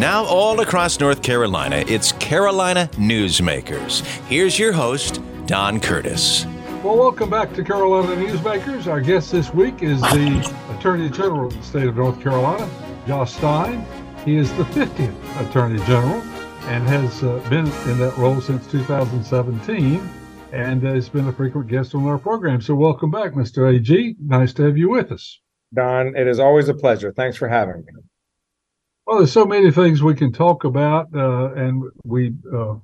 Now, all across North Carolina, it's Carolina Newsmakers. Here's your host, Don Curtis. Well, welcome back to Carolina Newsmakers. Our guest this week is the Attorney General of the state of North Carolina, Josh Stein. He is the 50th Attorney General and has uh, been in that role since 2017 and has been a frequent guest on our program. So, welcome back, Mr. AG. Nice to have you with us. Don, it is always a pleasure. Thanks for having me. Well, there's so many things we can talk about, uh, and we uh,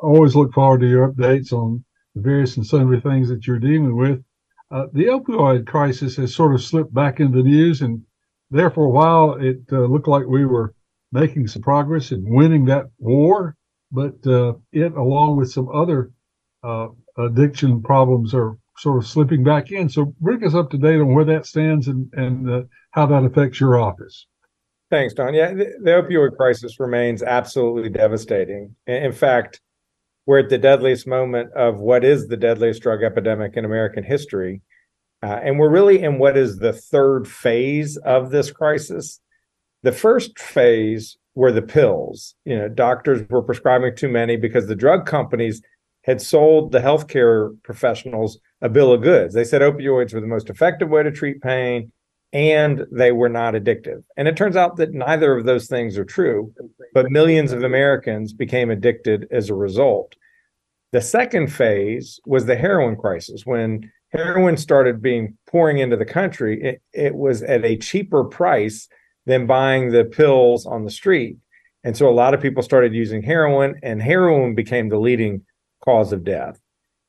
always look forward to your updates on the various and sundry things that you're dealing with. Uh, the opioid crisis has sort of slipped back into the news, and there for a while it uh, looked like we were making some progress in winning that war, but uh, it, along with some other uh, addiction problems, are sort of slipping back in. So bring us up to date on where that stands and, and how that affects your office. Thanks, Don. Yeah, the, the opioid crisis remains absolutely devastating. In fact, we're at the deadliest moment of what is the deadliest drug epidemic in American history. Uh, and we're really in what is the third phase of this crisis. The first phase were the pills. You know, doctors were prescribing too many because the drug companies had sold the healthcare professionals a bill of goods. They said opioids were the most effective way to treat pain and they were not addictive. And it turns out that neither of those things are true, but millions of Americans became addicted as a result. The second phase was the heroin crisis. When heroin started being pouring into the country, it, it was at a cheaper price than buying the pills on the street. And so a lot of people started using heroin, and heroin became the leading cause of death.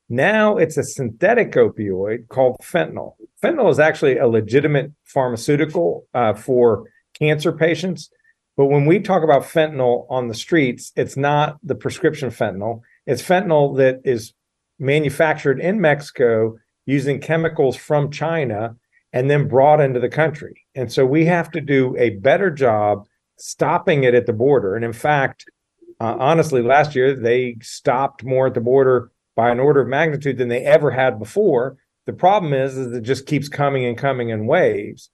Now it's a synthetic opioid called fentanyl. Fentanyl is actually a legitimate pharmaceutical uh, for cancer patients. But when we talk about fentanyl on the streets, it's not the prescription fentanyl. It's fentanyl that is manufactured in Mexico using chemicals from China and then brought into the country. And so we have to do a better job stopping it at the border. And in fact, uh, honestly, last year they stopped more at the border by an order of magnitude than they ever had before. The problem is, is it just keeps coming and coming in waves.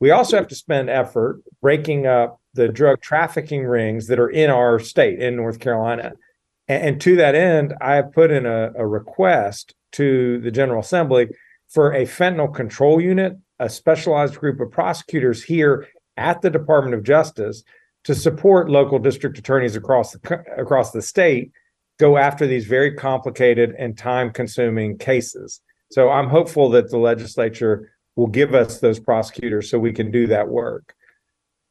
We also have to spend effort breaking up the drug trafficking rings that are in our state, in North Carolina. And, and to that end, I have put in a, a request to the General Assembly for a fentanyl control unit, a specialized group of prosecutors here at the Department of Justice to support local district attorneys across the across the state go after these very complicated and time consuming cases. So I'm hopeful that the legislature will give us those prosecutors so we can do that work.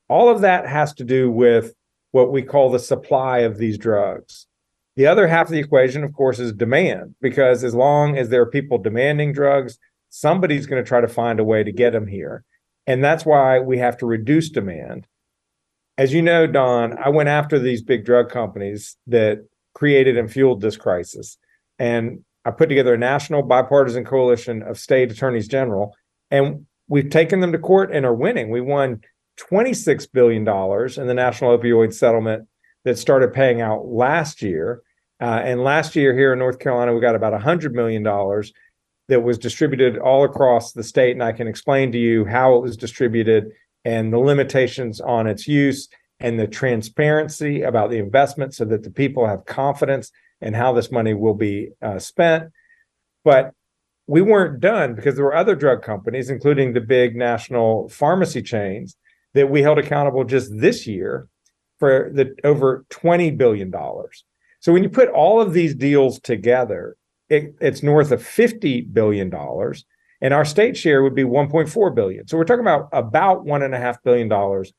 All of that has to do with what we call the supply of these drugs. The other half of the equation, of course, is demand, because as long as there are people demanding drugs, somebody's going to try to find a way to get them here. And that's why we have to reduce demand. As you know, Don, I went after these big drug companies that created and fueled this crisis. And I put together a national bipartisan coalition of state attorneys general, and we've taken them to court and are winning. We won $26 billion in the national opioid settlement that started paying out last year. Uh, and last year here in North Carolina, we got about $100 million that was distributed all across the state. And I can explain to you how it was distributed and the limitations on its use and the transparency about the investment so that the people have confidence in how this money will be uh, spent. But we weren't done because there were other drug companies, including the big national pharmacy chains, that we held accountable just this year for the over $20 billion. So when you put all of these deals together, it, it's north of $50 billion. And our state share would be 1.4 billion. So we're talking about about one and a half billion dollars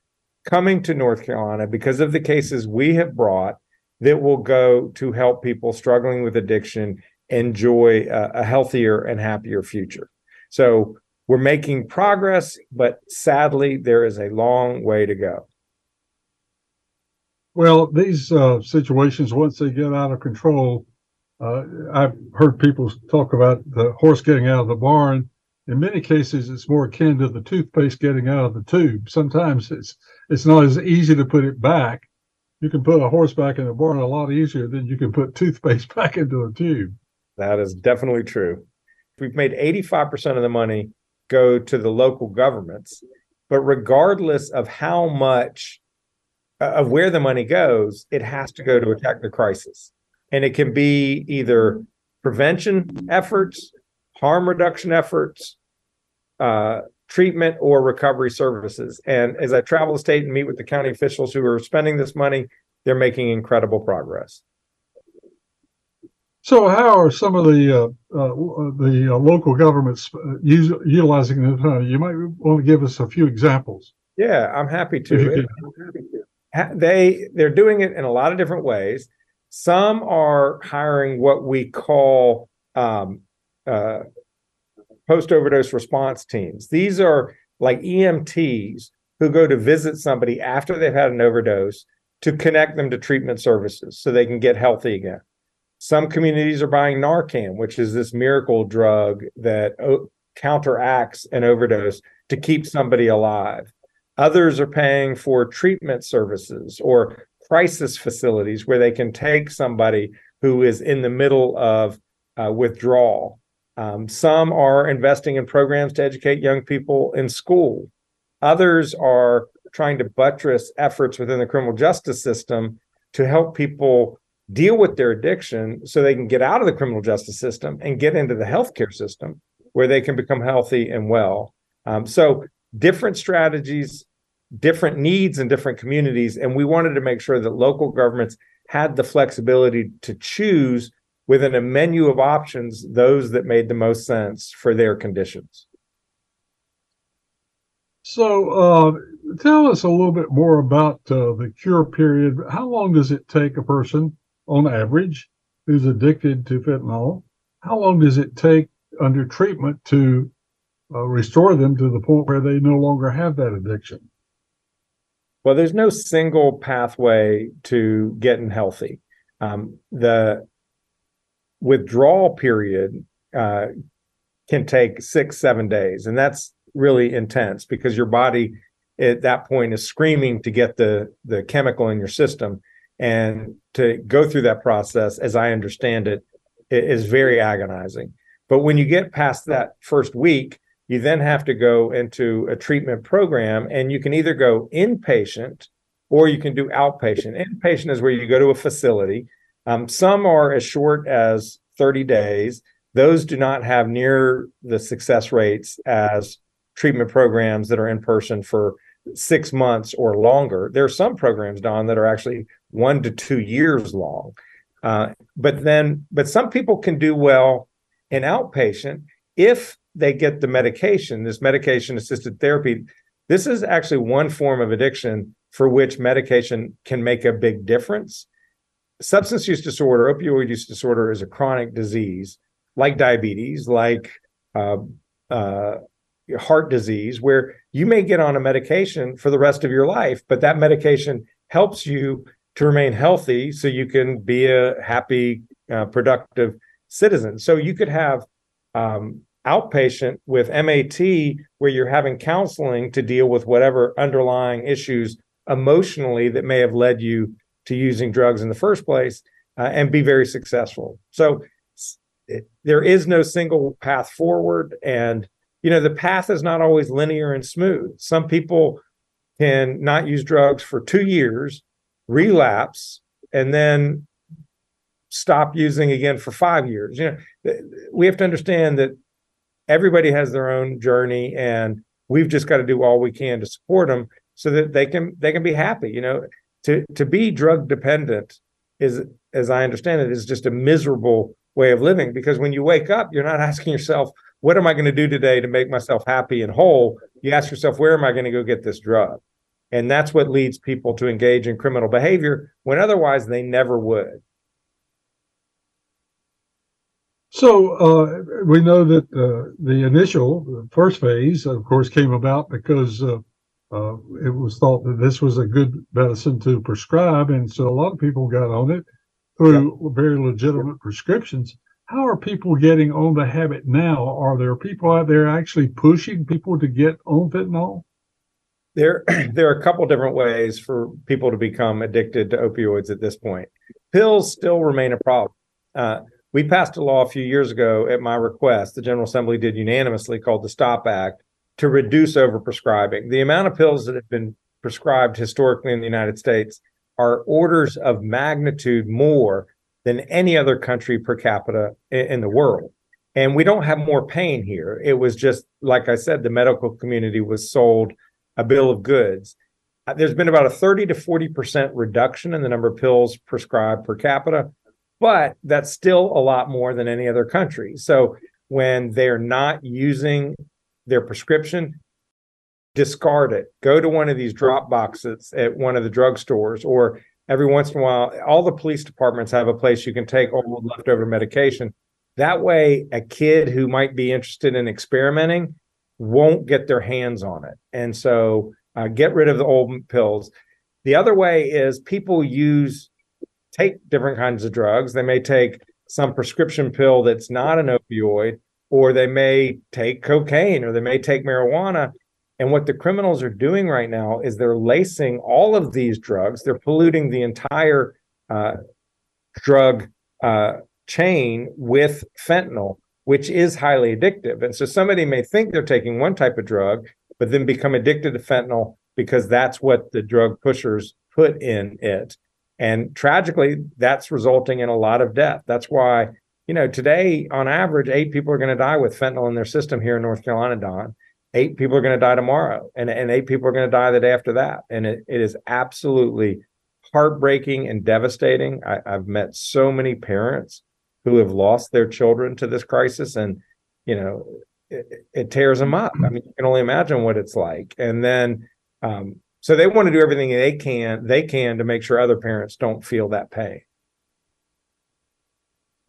coming to North Carolina because of the cases we have brought that will go to help people struggling with addiction enjoy a, a healthier and happier future. So we're making progress, but sadly, there is a long way to go. Well, these uh, situations, once they get out of control, uh, I've heard people talk about the horse getting out of the barn in many cases it's more akin to the toothpaste getting out of the tube. Sometimes it's it's not as easy to put it back. You can put a horse back in the barn a lot easier than you can put toothpaste back into a tube. That is definitely true. We've made 85% of the money go to the local governments but regardless of how much uh, of where the money goes, it has to go to attack the crisis. And it can be either prevention efforts, harm reduction efforts, uh, treatment, or recovery services. And as I travel the state and meet with the county officials who are spending this money, they're making incredible progress. So, how are some of the uh, uh, the uh, local governments uh, use, utilizing this? you might want to give us a few examples. Yeah, I'm happy to. They they're doing it in a lot of different ways. Some are hiring what we call um, uh, post overdose response teams. These are like EMTs who go to visit somebody after they've had an overdose to connect them to treatment services so they can get healthy again. Some communities are buying Narcan, which is this miracle drug that o- counteracts an overdose to keep somebody alive. Others are paying for treatment services or crisis facilities where they can take somebody who is in the middle of uh, withdrawal. Um, some are investing in programs to educate young people in school. Others are trying to buttress efforts within the criminal justice system to help people deal with their addiction so they can get out of the criminal justice system and get into the healthcare system where they can become healthy and well. Um, so, different strategies, different needs in different communities. And we wanted to make sure that local governments had the flexibility to choose within a menu of options those that made the most sense for their conditions. So, uh, tell us a little bit more about uh, the cure period. How long does it take a person on average who's addicted to fentanyl, how long does it take under treatment to uh, restore them to the point where they no longer have that addiction? Well, there's no single pathway to getting healthy. Um, the withdrawal period uh, can take six, seven days, and that's really intense because your body at that point is screaming to get the the chemical in your system and to go through that process, as I understand it, is very agonizing. But when you get past that first week, you then have to go into a treatment program, and you can either go inpatient or you can do outpatient. Inpatient is where you go to a facility. Um, some are as short as 30 days. Those do not have near the success rates as treatment programs that are in person for six months or longer. There are some programs, Don, that are actually one to two years long. Uh, but then, but some people can do well in outpatient if they get the medication, this medication assisted therapy. This is actually one form of addiction for which medication can make a big difference. Substance use disorder, opioid use disorder, is a chronic disease like diabetes, like uh, uh, heart disease, where you may get on a medication for the rest of your life, but that medication helps you to remain healthy so you can be a happy, uh, productive citizen. So you could have um, outpatient with MAT where you're having counseling to deal with whatever underlying issues emotionally that may have led you to using drugs in the first place uh, and be very successful. So it, there is no single path forward. And, you know, the path is not always linear and smooth. Some people can not use drugs for two years relapse, and then stop using again for five years. You know, we have to understand that everybody has their own journey, and we've just got to do all we can to support them so that they can they can be happy. You know, to to be drug dependent is, as I understand it, is just a miserable way of living because when you wake up, you're not asking yourself, what am I going to do today to make myself happy and whole? You ask yourself, where am I going to go get this drug? And that's what leads people to engage in criminal behavior when otherwise they never would. So uh, we know that uh, the initial the first phase, of course, came about because uh, uh, it was thought that this was a good medicine to prescribe, and so a lot of people got on it through yep. very legitimate prescriptions. How are people getting on the habit now? Are there people out there actually pushing people to get on fentanyl? there there are a couple different ways for people to become addicted to opioids at this point. Pills still remain a problem. Uh, we passed a law a few years ago at my request. The General Assembly did unanimously called the Stop Act to reduce overprescribing. The amount of pills that have been prescribed historically in the United States are orders of magnitude more than any other country per capita in, the world. And we don't have more pain here. It was just, like I said, the medical community was sold a bill of goods. Uh, there's been about a 30 to 40% reduction in the number of pills prescribed per capita, but that's still a lot more than any other country. So when they're not using their prescription, discard it. Go to one of these drop boxes at one of the drugstores, or every once in a while, all the police departments have a place you can take old leftover medication that way, a kid who might be interested in experimenting won't get their hands on it. And so uh, get rid of the old pills. The other way is people use, take different kinds of drugs. They may take some prescription pill that's not an opioid, or they may take cocaine, or they may take marijuana. And what the criminals are doing right now is they're lacing all of these drugs, they're polluting the entire uh, drug uh, chain with fentanyl, which is highly addictive. And so somebody may think they're taking one type of drug, but then become addicted to fentanyl because that's what the drug pushers put in it. And tragically, that's resulting in a lot of death. That's why, you know, today on average, eight people are going to die with fentanyl in their system here in North Carolina, Don. Eight people are going to die tomorrow, and, and eight people are going to die the day after that. And it, it is absolutely heartbreaking and devastating. I, I've met so many parents who have lost their children to this crisis and you know it, it tears them up i mean you can only imagine what it's like and then um, so they want to do everything they can they can to make sure other parents don't feel that pain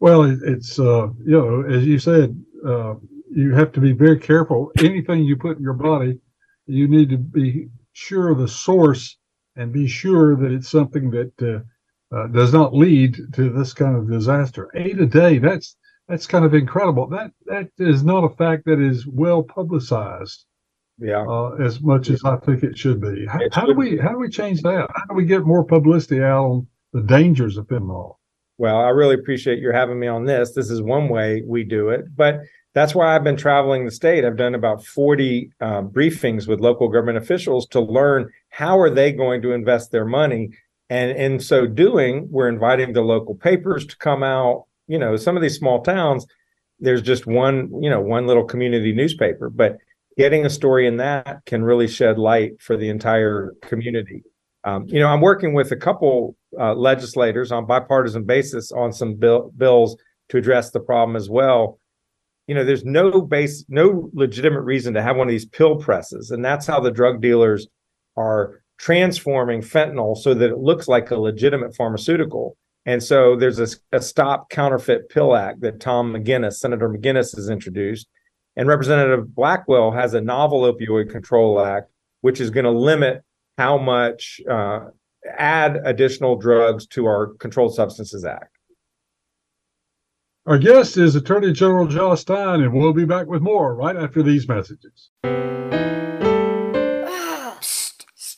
well it's uh you know as you said uh you have to be very careful anything you put in your body you need to be sure of the source and be sure that it's something that uh, uh, does not lead to this kind of disaster. Eight a day, that's that's kind of incredible. That that is not a fact that is well publicized. Yeah, uh, as much as I think it should be. How, how, do we how do we change that? How do we get more publicity out on the dangers of fentanyl? Well, I really appreciate you having me on this. This is one way we do it, but that's why I've been traveling the state. I've done about 40 uh, briefings with local government officials to learn how are they going to invest their money and in so doing, we're inviting the local papers to come out. You know, some of these small towns, there's just one, you know, one little community newspaper, but getting a story in that can really shed light for the entire community. Um, you know, I'm working with a couple uh, legislators on bipartisan basis on some bill, bills to address the problem as well. You know, there's no base, no legitimate reason to have one of these pill presses, and that's how the drug dealers are transforming fentanyl so that it looks like a legitimate pharmaceutical. And so there's a, a, Stop Counterfeit Pill Act that Tom McInnis, Senator McInnis, has introduced. And Representative Blackwell has a novel opioid control act, which is going to limit how much, uh, add additional drugs to our Controlled Substances Act. Our guest is Attorney General Josh Stein, and we'll be back with more right after these messages.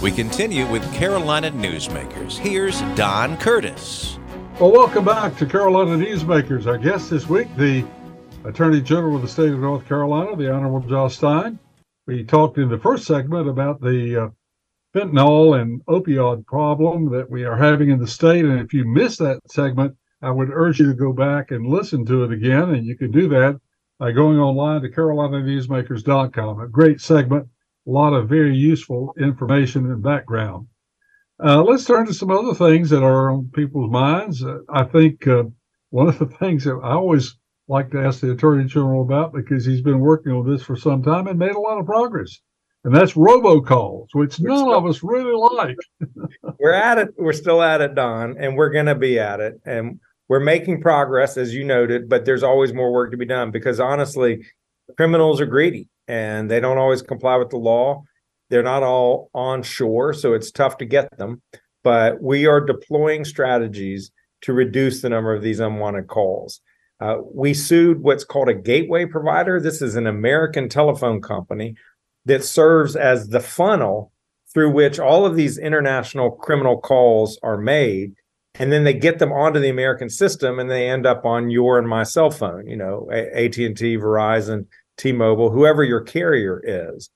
We continue with Carolina Newsmakers. Here's Don Curtis. Well, welcome back to Carolina Newsmakers. Our guest this week, the Attorney General of the state of North Carolina, the Honorable Josh Stein. We talked in the first segment about the uh, fentanyl and opioid problem that we are having in the state. And if you missed that segment, I would urge you to go back and listen to it again. And you can do that by going online to carolinanewsmakers.com. A great segment, a lot of very useful information and background. Uh, let's turn to some other things that are on people's minds. Uh, I think uh, one of the things that I always like to ask the Attorney General about because he's been working on this for some time and made a lot of progress. And that's robocalls, which we're none still, of us really like. we're at it. We're still at it, Don, and we're going to be at it. And we're making progress, as you noted, but there's always more work to be done because honestly, criminals are greedy and they don't always comply with the law. They're not all on shore, so it's tough to get them. But we are deploying strategies to reduce the number of these unwanted calls. Uh, we sued what's called a gateway provider. This is an American telephone company that serves as the funnel through which all of these international criminal calls are made and then they get them onto the American system and they end up on your and my cell phone, you know, AT&T, Verizon, T-Mobile, whoever your carrier is.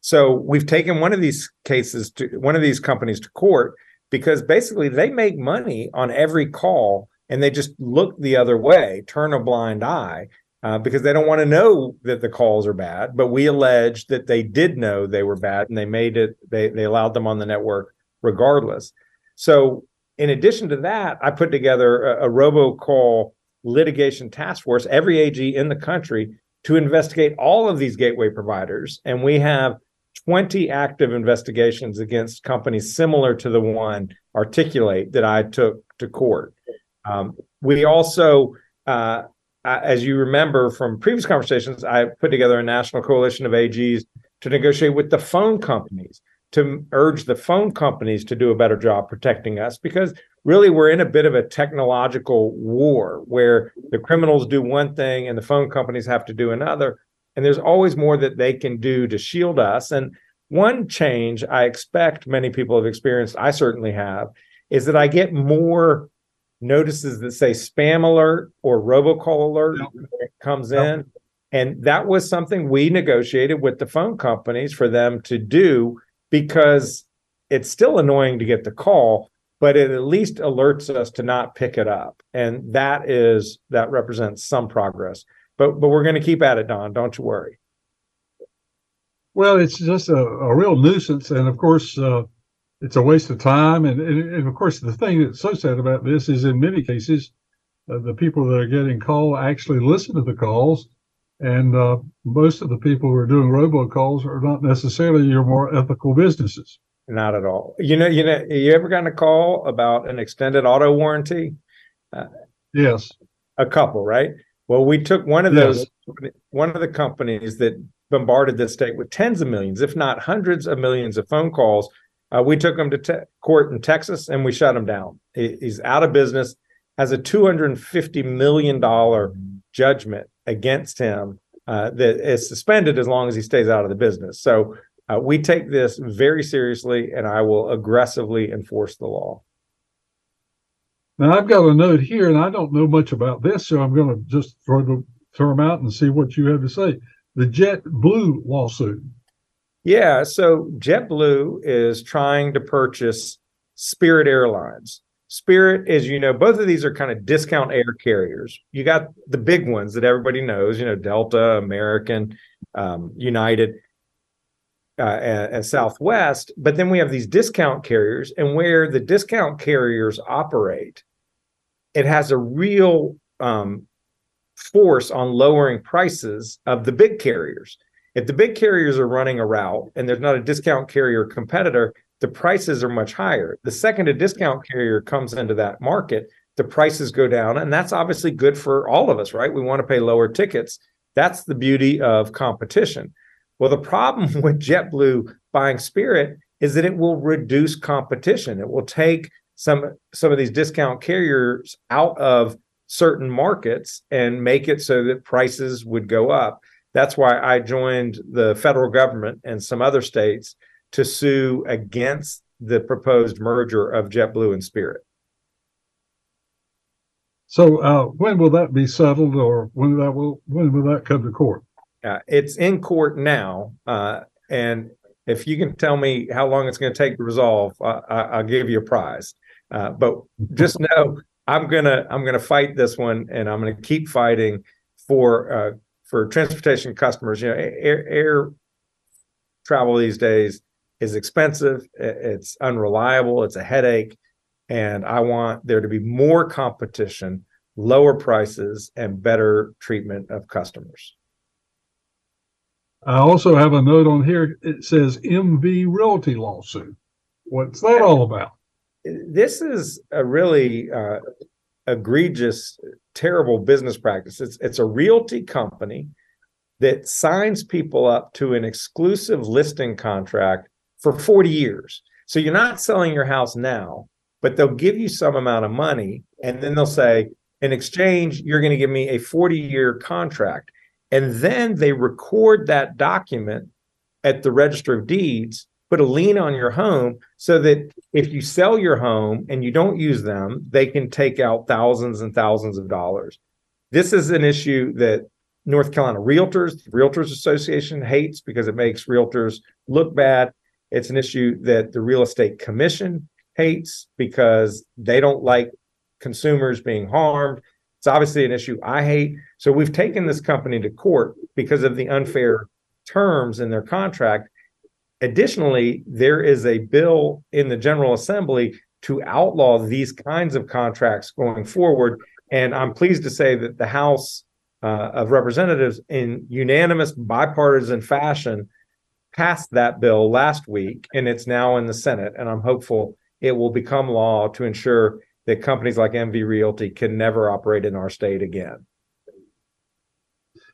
So we've taken one of these cases to one of these companies to court because basically they make money on every call and they just look the other way, turn a blind eye uh, because they don't want to know that the calls are bad. But we allege that they did know they were bad and they made it, they, they allowed them on the network regardless. So, in addition to that, I put together a, a robocall litigation task force, every AG in the country, to investigate all of these gateway providers. And we have 20 active investigations against companies similar to the one Articul8 that I took to court. Um, we also, uh, as you remember from previous conversations, I put together a national coalition of AGs to negotiate with the phone companies to urge the phone companies to do a better job protecting us because really we're in a bit of a technological war where the criminals do one thing and the phone companies have to do another and there's always more that they can do to shield us and one change i expect many people have experienced i certainly have is that i get more notices that say spam alert or robocall alert yep. comes yep. in. And that was something we negotiated with the phone companies for them to do because it's still annoying to get the call, but it at least alerts us to not pick it up. And that is that represents some progress. But but we're going to keep at it, Don. Don't you worry. Well, it's just a, a real nuisance, and of course, uh, it's a waste of time. And, and, and, of course, the thing that's so sad about this is in many cases, uh, the people that are getting called actually listen to the calls. And uh, most of the people who are doing robocalls are not necessarily your more ethical businesses. Not at all. You know, you know, you ever gotten a call about an extended auto warranty? Uh, yes. A couple, right? Well, we took one of those, yes. one of the companies that bombarded the state with tens of millions, if not hundreds of millions of phone calls uh, we took him to te- court in Texas and we shut him down. He, he's out of business, has a $250 million judgment against him uh, that is suspended as long as he stays out of the business. So uh, we take this very seriously and I will aggressively enforce the law. Now, I've got a note here, and I don't know much about this, so I'm going to just throw the term out and see what you have to say. The JetBlue lawsuit. Yeah, so JetBlue is trying to purchase Spirit Airlines. Spirit, as you know, both of these are kind of discount air carriers. You got the big ones that everybody knows, you know, Delta, American, um, United, uh, and, and, Southwest. But then we have these discount carriers, and where the discount carriers operate, it has a real um, force on lowering prices of the big carriers. If the big carriers are running a route and there's not a discount carrier competitor, the prices are much higher. The second a discount carrier comes into that market, the prices go down. And that's obviously good for all of us, right? We want to pay lower tickets. That's the beauty of competition. Well, the problem with JetBlue buying Spirit is that it will reduce competition. It will take some some of these discount carriers out of certain markets and make it so that prices would go up. That's why I joined the federal government and some other states to sue against the proposed merger of JetBlue and Spirit. So uh, when will that be settled, or when that will when will that come to court? Uh, it's in court now, uh, and if you can tell me how long it's going to take to resolve, I, will give you a prize. Uh, but just know I'm gonna I'm gonna fight this one, and I'm gonna keep fighting for uh, for transportation customers. You know, air, air travel these days is expensive. It's unreliable. It's a headache, and I want there to be more competition, lower prices, and better treatment of customers. I also have a note on here. It says MV Realty lawsuit. What's that all about? This is a really uh, egregious, terrible business practice. It's it's a realty company that signs people up to an exclusive listing contract for 40 years. So you're not selling your house now, but they'll give you some amount of money and then they'll say, in exchange, you're going to give me a 40 year contract. And then they record that document at the register of deeds, put a lien on your home so that if you sell your home and you don't use them, they can take out thousands and thousands of dollars. This is an issue that North Carolina Realtors, Realtors Association hates because it makes realtors look bad. It's an issue that the Real Estate Commission hates because they don't like consumers being harmed. It's obviously an issue I hate. So we've taken this company to court because of the unfair terms in their contract. Additionally, there is a bill in the General Assembly to outlaw these kinds of contracts going forward. And I'm pleased to say that the House uh, of Representatives, in unanimous bipartisan fashion, passed that bill last week, and it's now in the Senate. And I'm hopeful it will become law to ensure that companies like MV Realty can never operate in our state again.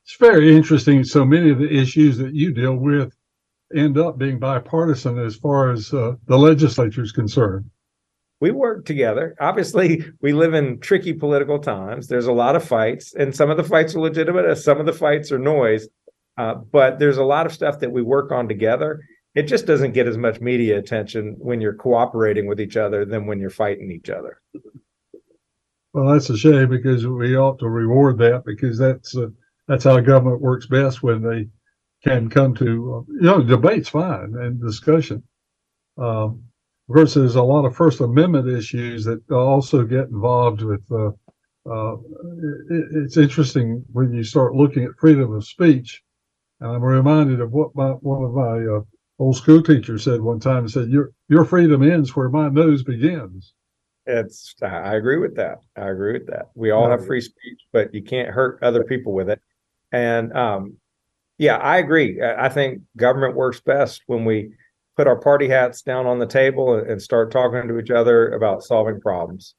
It's very interesting. So many of the issues that you deal with end up being bipartisan as far as uh, the legislature is concerned. We work together. Obviously, we live in tricky political times. There's a lot of fights, and some of the fights are legitimate, some of the fights are noise. Uh, but there's a lot of stuff that we work on together. It just doesn't get as much media attention when you're cooperating with each other than when you're fighting each other. Well, that's a shame because we ought to reward that because that's uh, that's how government works best when they can come to uh, you know debate's fine and discussion. Um, of course, there's a lot of First Amendment issues that also get involved with. Uh, uh, it, it's interesting when you start looking at freedom of speech and I'm reminded of what my, one of my uh, old school teachers said one time. Said, "Your your freedom ends where my nose begins." It's I agree with that. I agree with that. We all have free speech, but you can't hurt other people with it. And um, yeah, I agree. I think government works best when we put our party hats down on the table and start talking to each other about solving problems.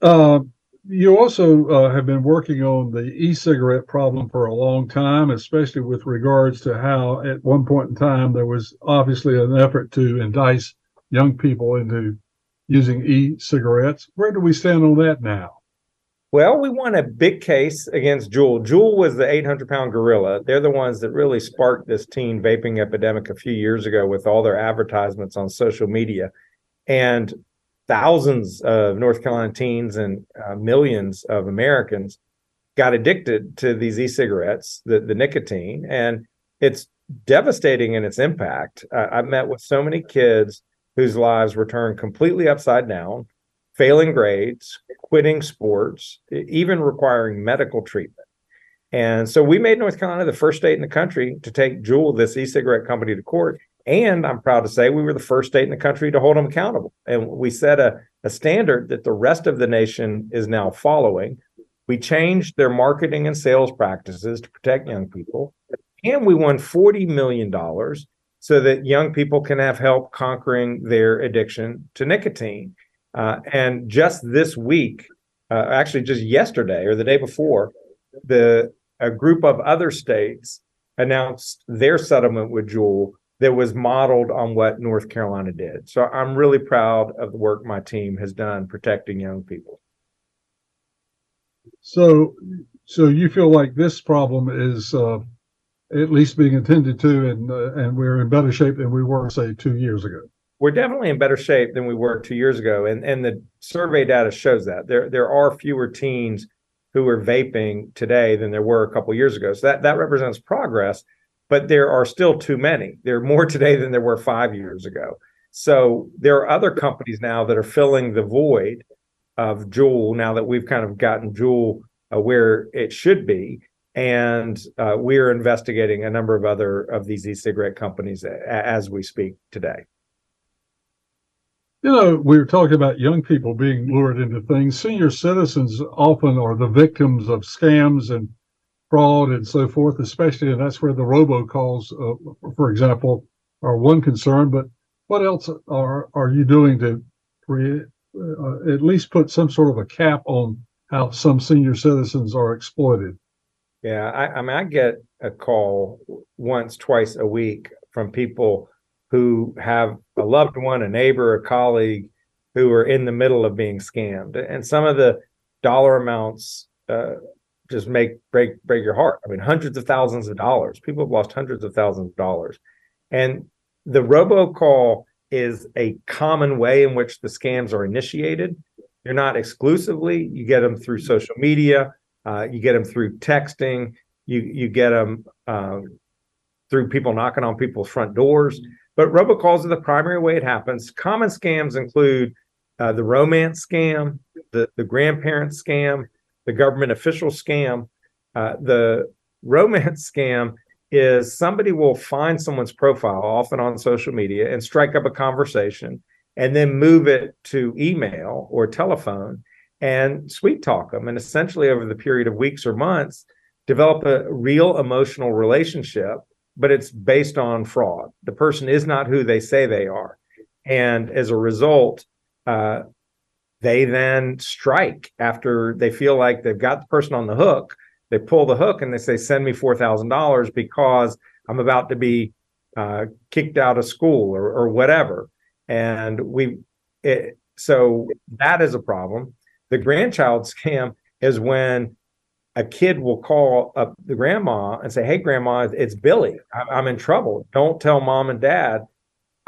Uh, you also uh, have been working on the e-cigarette problem for a long time, especially with regards to how at one point in time there was obviously an effort to entice young people into using e-cigarettes. Where do we stand on that now? Well, we won a big case against Juul. Juul was the 800 pound gorilla. They're the ones that really sparked this teen vaping epidemic a few years ago with all their advertisements on social media. And thousands of North Carolina teens and uh, millions of Americans got addicted to these e-cigarettes, the, the nicotine, and it's devastating in its impact. Uh, I've met with so many kids whose lives were turned completely upside down, failing grades, quitting sports, even requiring medical treatment. And so we made North Carolina the first state in the country to take Juul, this e-cigarette company, to court and I'm proud to say we were the first state in the country to hold them accountable. And we set a, a standard that the rest of the nation is now following. We changed their marketing and sales practices to protect young people. And we won $40 million so that young people can have help conquering their addiction to nicotine. Uh, and just this week, uh, actually just yesterday or the day before, the a group of other states announced their settlement with Juul that was modeled on what North Carolina did. So I'm really proud of the work my team has done protecting young people. So, so you feel like this problem is uh, at least being attended to, and uh, and we're in better shape than we were, say, two years ago. We're definitely in better shape than we were two years ago, and and the survey data shows that there there are fewer teens who are vaping today than there were a couple years ago. So that that represents progress, but there are still too many. There are more today than there were five years ago. So there are other companies now that are filling the void of Juul now that we've kind of gotten Juul uh, where it should be. And uh, we're investigating a number of other of these e-cigarette companies a- as we speak today. You know, we were talking about young people being lured into things. Senior citizens often are the victims of scams and fraud and so forth, especially, and that's where the robocalls, uh, for example, are one concern. But what else are are you doing to create, uh, at least put some sort of a cap on how some senior citizens are exploited? Yeah, I, I mean, I get a call once, twice a week from people who have a loved one, a neighbor, a colleague who are in the middle of being scammed, and some of the dollar amounts uh, just make break break your heart. I mean, hundreds of thousands of dollars. People have lost hundreds of thousands of dollars, and the robocall is a common way in which the scams are initiated. You're not exclusively. You get them through social media. Uh, you get them through texting. You you get them um, through people knocking on people's front doors. But robocalls are the primary way it happens. Common scams include uh, the romance scam, the the grandparent scam, the government official scam. Uh, the romance scam is somebody will find someone's profile, often on social media, and strike up a conversation, and then move it to email or telephone and sweet talk them, and essentially over the period of weeks or months, develop a real emotional relationship. But it's based on fraud. The person is not who they say they are, and as a result, uh, they then strike after they feel like they've got the person on the hook they pull the hook and they say, send me $4,000 because I'm about to be uh, kicked out of school or, or whatever. And we, it, so that is a problem. The grandchild scam is when a kid will call up the grandma and say, Hey, grandma, it's Billy. I'm in trouble. Don't tell mom and dad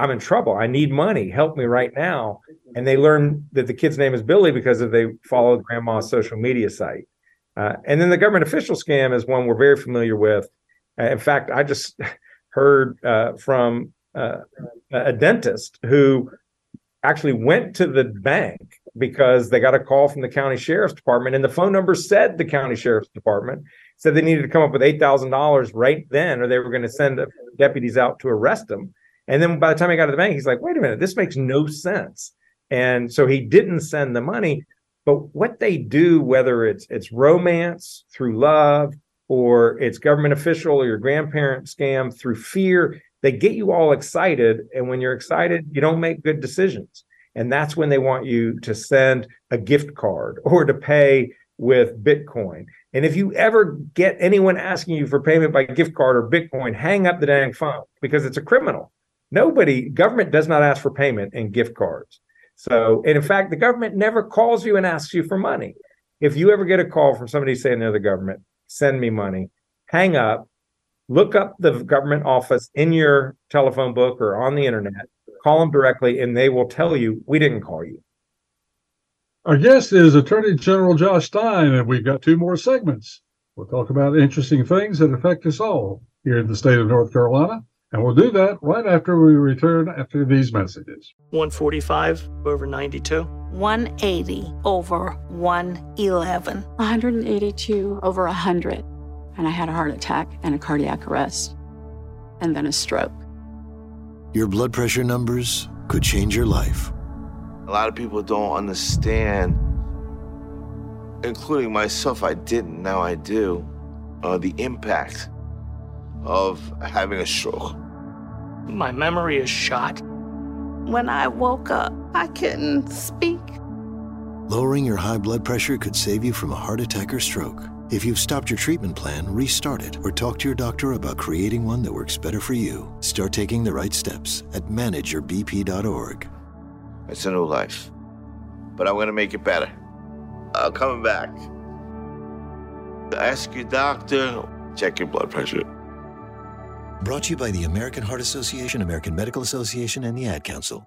I'm in trouble. I need money. Help me right now. And they learn that the kid's name is Billy because if they follow grandma's social media site. Uh, and then the government official scam is one we're very familiar with. Uh, in fact, I just heard uh, from uh, a dentist who actually went to the bank because they got a call from the county sheriff's department, and the phone number said the county sheriff's department said they needed to come up with eight thousand dollars right then, or they were going to send deputies out to arrest him. And then by the time he got to the bank, he's like, "Wait a minute, this makes no sense." And so he didn't send the money. But what they do, whether it's it's romance through love or it's government official or your grandparent scam through fear, they get you all excited. And when you're excited, you don't make good decisions. And that's when they want you to send a gift card or to pay with Bitcoin. And if you ever get anyone asking you for payment by gift card or Bitcoin, hang up the dang phone because it's a criminal. Nobody, government does not ask for payment in gift cards. So, and in fact, the government never calls you and asks you for money. If you ever get a call from somebody saying they're the government, send me money, hang up, look up the government office in your telephone book or on the internet, call them directly, and they will tell you, we didn't call you. Our guest is Attorney General Josh Stein, and we've got two more segments. We'll talk about interesting things that affect us all here in the state of North Carolina. And we'll do that right after we return after these messages. 145 over 92. 180 over 111. 182 over 100. And I had a heart attack and a cardiac arrest, and then a stroke. Your blood pressure numbers could change your life. A lot of people don't understand, including myself, I didn't, now I do, uh, the impact of having a stroke. My memory is shot. When I woke up, I couldn't speak. Lowering your high blood pressure could save you from a heart attack or stroke. If you've stopped your treatment plan, restart it or talk to your doctor about creating one that works better for you. Start taking the right steps at manageyourbp.org. It's a new life, but I'm going to make it better. I'm coming back. Ask your doctor, check your blood pressure. Brought to you by the American Heart Association, American Medical Association, and the Ad Council.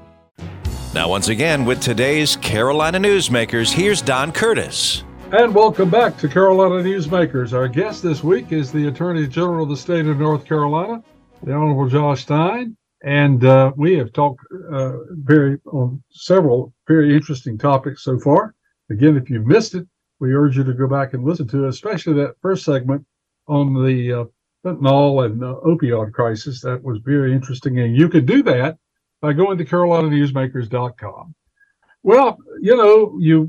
Now, once again, with today's Carolina Newsmakers, here's Don Curtis. And welcome back to Carolina Newsmakers. Our guest this week is the Attorney General of the state of North Carolina, the Honorable Josh Stein. And uh, we have talked uh, very on several very interesting topics so far. Again, if you missed it, we urge you to go back and listen to it, especially that first segment on the uh, fentanyl and opioid crisis. That was very interesting. And you could do that by going to carolinanewsmakers.com. Well, you know, you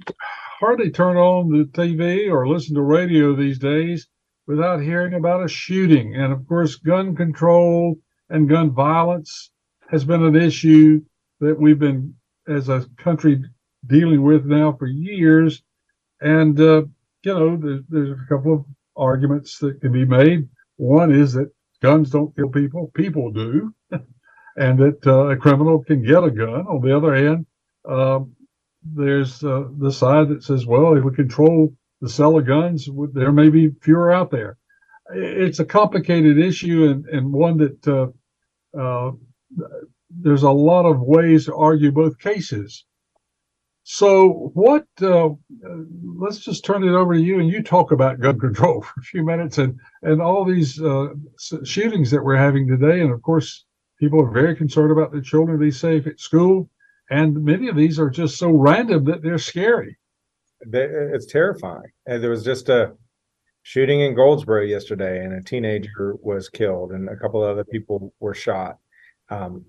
hardly turn on the TV or listen to radio these days without hearing about a shooting. And of course, gun control and gun violence has been an issue that we've been, as a country, dealing with now for years. And, uh, you know, there's, there's a couple of arguments that can be made. One is that guns don't kill people, people do. And that uh, a criminal can get a gun. On the other hand, um, there's uh, the side that says, well, if we control the sale of guns, there may be fewer out there. It's a complicated issue and, and one that uh, uh there's a lot of ways to argue both cases. So, what? Uh, let's just turn it over to you, and you talk about gun control for a few minutes, and and all these uh, shootings that we're having today, and of course, People are very concerned about their children be safe at school. And many of these are just so random that they're scary. It's terrifying. And there was just a shooting in Goldsboro yesterday, and a teenager was killed, and a couple of other people were shot. Um,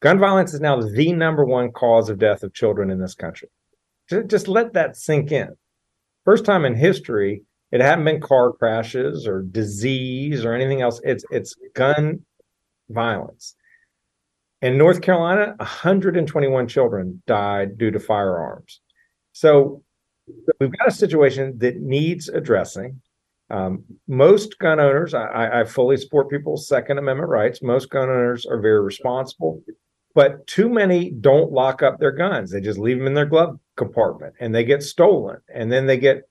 gun violence is now the number one cause of death of children in this country. Just let that sink in. First time in history, it hadn't been car crashes or disease or anything else. It's it's gun violence. In North Carolina, 121 children died due to firearms. So we've got a situation that needs addressing. Um, most gun owners, I, I, fully support people's Second Amendment rights. Most gun owners are very responsible, but too many don't lock up their guns. They just leave them in their glove compartment and they get stolen and then they get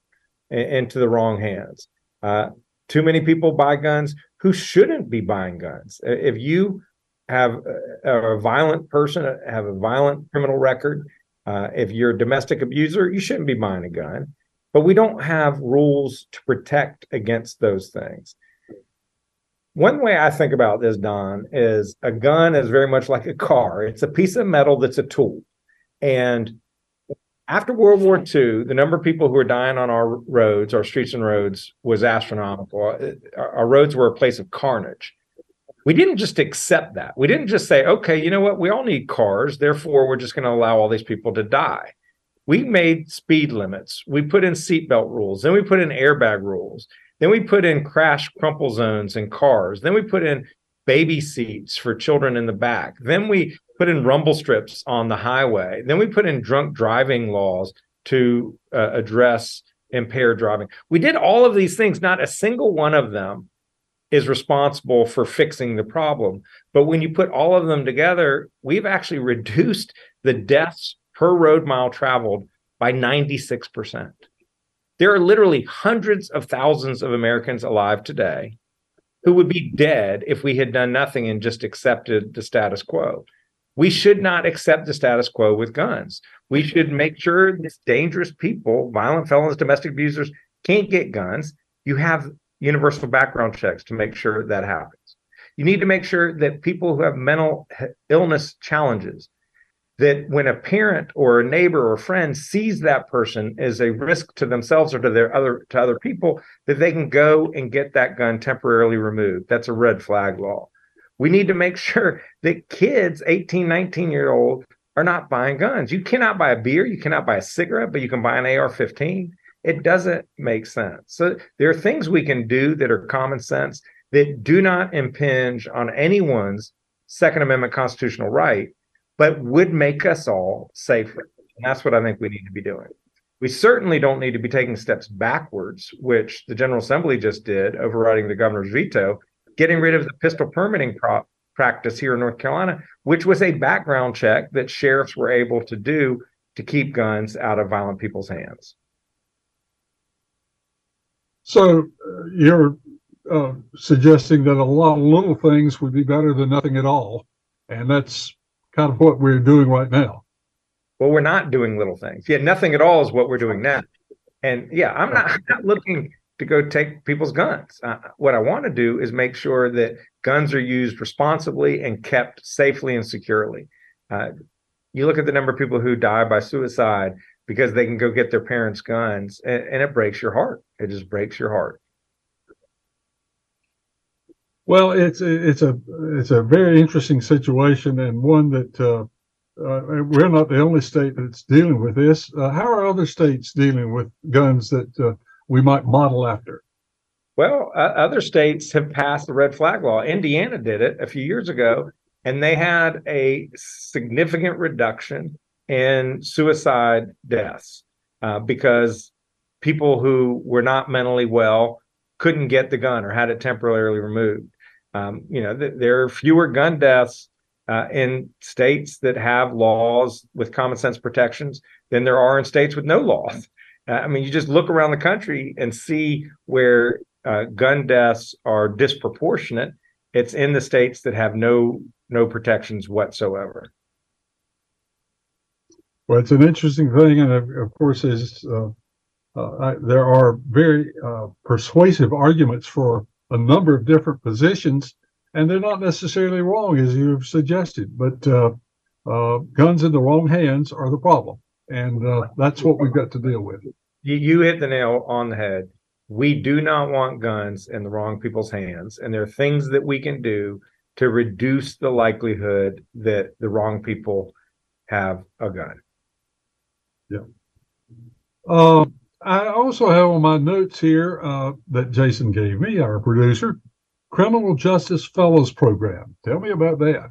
into the wrong hands. Uh, too many people buy guns who shouldn't be buying guns. If you have a, a violent person, have a violent criminal record, uh, if you're a domestic abuser, you shouldn't be buying a gun. But we don't have rules to protect against those things. One way I think about this, Don, is a gun is very much like a car. It's a piece of metal that's a tool. And after World War II, the number of people who were dying on our roads, our streets and roads, was astronomical. Uh, our roads were a place of carnage. We didn't just accept that. We didn't just say, okay, you know what? We all need cars. Therefore, we're just going to allow all these people to die. We made speed limits. We put in seatbelt rules. Then we put in airbag rules. Then we put in crash crumple zones in cars. Then we put in baby seats for children in the back. Then we put in rumble strips on the highway. Then we put in drunk driving laws to uh, address impaired driving. We did all of these things. Not a single one of them is responsible for fixing the problem. But when you put all of them together, we've actually reduced the deaths per road mile traveled by 96%. There are literally hundreds of thousands of Americans alive today who would be dead if we had done nothing and just accepted the status quo. We should not accept the status quo with guns. We should make sure these dangerous people, violent felons, domestic abusers, can't get guns. You have universal background checks to make sure that happens. You need to make sure that people who have mental illness challenges, that when a parent or a neighbor or friend sees that person as a risk to themselves or to their other to other people, that they can go and get that gun temporarily removed. That's a red flag law. We need to make sure that kids, 18, 19 year old, are not buying guns. You cannot buy a beer, you cannot buy a cigarette, but you can buy an AR 15. It doesn't make sense. So there are things we can do that are common sense that do not impinge on anyone's Second Amendment constitutional right, but would make us all safer. And that's what I think we need to be doing. We certainly don't need to be taking steps backwards, which the General Assembly just did, overriding the governor's veto, getting rid of the pistol permitting pro- practice here in North Carolina, which was a background check that sheriffs were able to do to keep guns out of violent people's hands. So uh, you're uh, suggesting that a lot of little things would be better than nothing at all, and that's kind of what we're doing right now. Well, we're not doing little things. Yeah, nothing at all is what we're doing now. And yeah, I'm not, I'm not looking to go take people's guns. Uh, what I want to do is make sure that guns are used responsibly and kept safely and securely. Uh, you look at the number of people who die by suicide because they can go get their parents' guns, and, and it breaks your heart. It just breaks your heart. Well, it's it's a it's a very interesting situation and one that uh, uh, we're not the only state that's dealing with this. Uh, how are other states dealing with guns that uh, we might model after? Well, uh, other states have passed the red flag law. Indiana did it a few years ago, and they had a significant reduction in suicide deaths uh, because people who were not mentally well couldn't get the gun or had it temporarily removed. Um, you know, th- there are fewer gun deaths uh, in states that have laws with common sense protections than there are in states with no laws. Uh, I mean, you just look around the country and see where uh, gun deaths are disproportionate. It's in the states that have no no protections whatsoever. Well, it's an interesting thing, and of, of course, is uh, uh, there are very uh, persuasive arguments for a number of different positions and they're not necessarily wrong as you've suggested, but uh, guns in the wrong hands are the problem, and uh, that's what we've got to deal with. You, you hit the nail on the head. We do not want guns in the wrong people's hands, and there are things that we can do to reduce the likelihood that the wrong people have a gun. Yeah. Uh, I also have on my notes here uh, that Jason gave me, our producer, Criminal Justice Fellows Program. Tell me about that.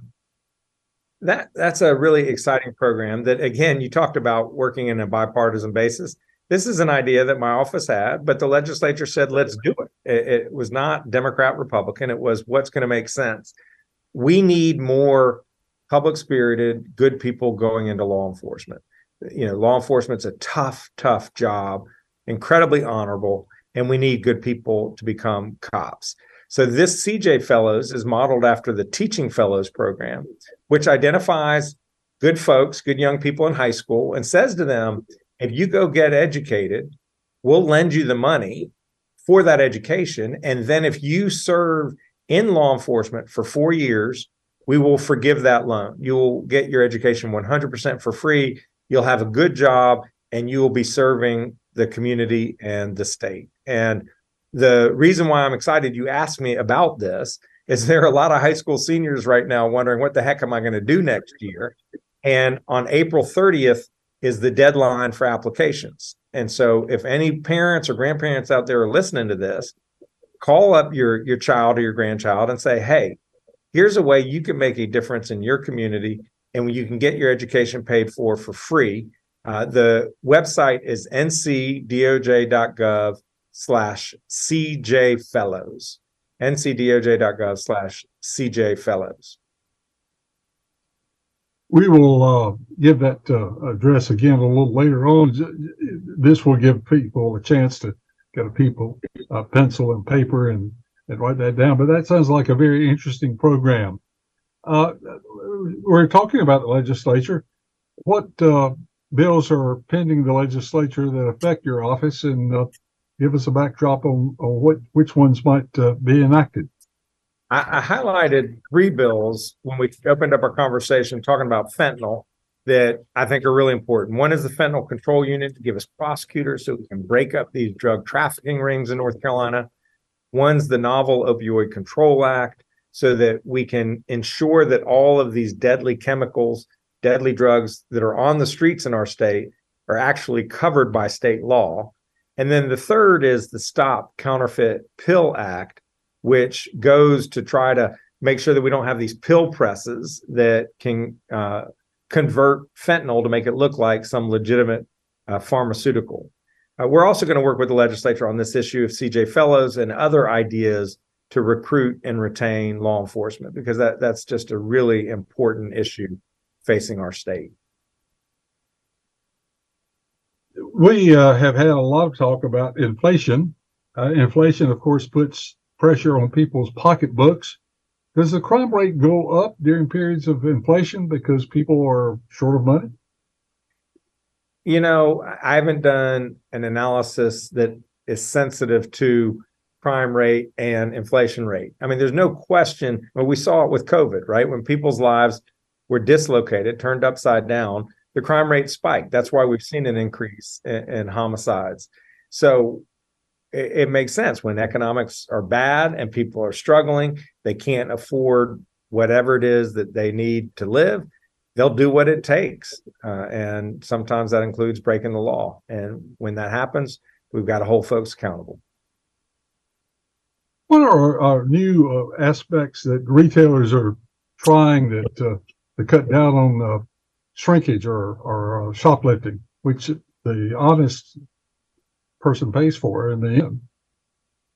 That that's a really exciting program that again you talked about working in a bipartisan basis. This is an idea that my office had, but the legislature said let's do it. It, it was not Democrat Republican, it was what's going to make sense. We need more public spirited, good people going into law enforcement. You know, law enforcement's a tough, tough job, incredibly honorable, and we need good people to become cops. So this CJ Fellows is modeled after the Teaching Fellows program, which identifies good folks, good young people in high school, and says to them, if you go get educated, we'll lend you the money for that education. And then if you serve in law enforcement for four years, we will forgive that loan. You will get your education 100% for free. You'll have a good job and you will be serving the community and the state. And the reason why I'm excited you asked me about this is there are a lot of high school seniors right now wondering what the heck am I going to do next year? And on April 30th is the deadline for applications. And so if any parents or grandparents out there are listening to this, call up your your child or your grandchild and say, "Hey, here's a way you can make a difference in your community and you can get your education paid for for free." Uh, the website is ncdoj.gov slash cjfellows, ncdoj.gov slash CJ Fellows. We will uh, give that uh, address again a little later on. This will give people a chance to get a people uh, pencil and paper and, and write that down. But that sounds like a very interesting program. Uh, we're talking about the legislature. What uh, bills are pending the legislature that affect your office, and uh, give us a backdrop on, on what which ones might uh, be enacted. I, I, highlighted three bills when we opened up our conversation talking about fentanyl that I think are really important. One is the fentanyl control unit to give us prosecutors so we can break up these drug trafficking rings in North Carolina. One's the novel opioid control act so that we can ensure that all of these deadly chemicals, deadly drugs that are on the streets in our state are actually covered by state law. And then the third is the Stop Counterfeit Pill Act, which goes to try to make sure that we don't have these pill presses that can uh, convert fentanyl to make it look like some legitimate uh, pharmaceutical. Uh, we're also going to work with the legislature on this issue of CJ Fellows and other ideas to recruit and retain law enforcement because that that's just a really important issue facing our state. We uh, have had a lot of talk about inflation. Uh, inflation, of course, puts pressure on people's pocketbooks. Does the crime rate go up during periods of inflation because people are short of money? You know, I haven't done an analysis that is sensitive to crime rate and inflation rate. I mean, there's no question. Well, we saw it with COVID, right? When people's lives were dislocated, turned upside down, the crime rate spiked. That's why we've seen an increase in, in homicides. So it, it makes sense when economics are bad and people are struggling, they can't afford whatever it is that they need to live. They'll do what it takes. Uh, and sometimes that includes breaking the law. And when that happens, we've got to hold folks accountable. What are our new uh, aspects that retailers are trying that uh, to cut down on uh, shrinkage or or uh, shoplifting, which the honest person pays for in the end?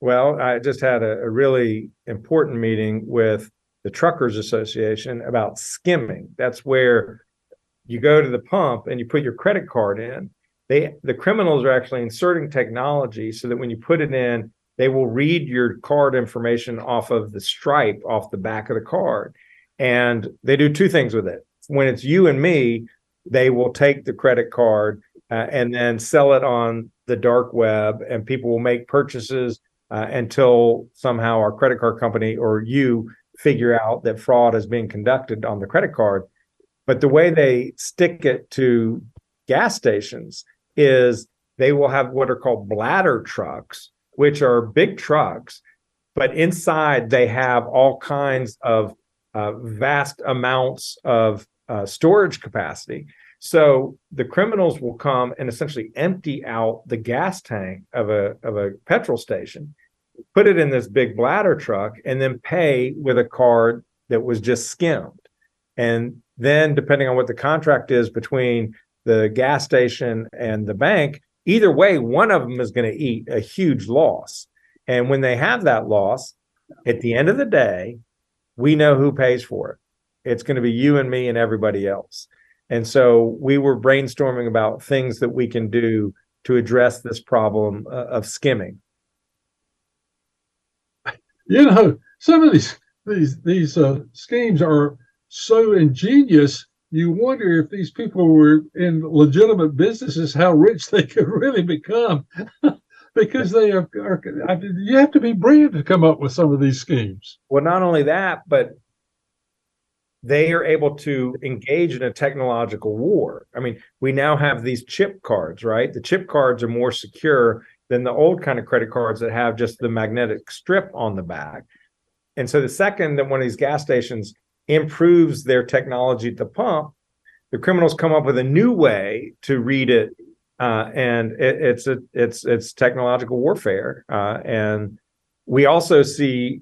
Well, I just had a, a really important meeting with the Truckers Association about skimming. That's where you go to the pump and you put your credit card in. They the criminals are actually inserting technology so that when you put it in, they will read your card information off of the stripe off the back of the card. And they do two things with it. When it's you and me, they will take the credit card uh, and then sell it on the dark web, and people will make purchases uh, until somehow our credit card company or you figure out that fraud is being conducted on the credit card. But the way they stick it to gas stations is they will have what are called bladder trucks, which are big trucks, but inside they have all kinds of uh, vast amounts of uh, storage capacity. So the criminals will come and essentially empty out the gas tank of a of a petrol station, put it in this big bladder truck, and then pay with a card that was just skimmed. And then, depending on what the contract is between the gas station and the bank, either way, one of them is going to eat a huge loss. And when they have that loss, at the end of the day, we know who pays for it. It's going to be you and me and everybody else. And so we were brainstorming about things that we can do to address this problem uh, of skimming. You know, some of these these these uh, schemes are so ingenious you wonder if these people were in legitimate businesses, how rich they could really become, because they are, are. I mean, you have to be brilliant to come up with some of these schemes. Well, not only that, but they are able to engage in a technological war. I mean, we now have these chip cards, right? The chip cards are more secure than the old kind of credit cards that have just the magnetic strip on the back. And so the second that one of these gas stations improves their technology at the pump, the criminals come up with a new way to read it, uh, and it, it's a it's it's technological warfare. Uh, and we also see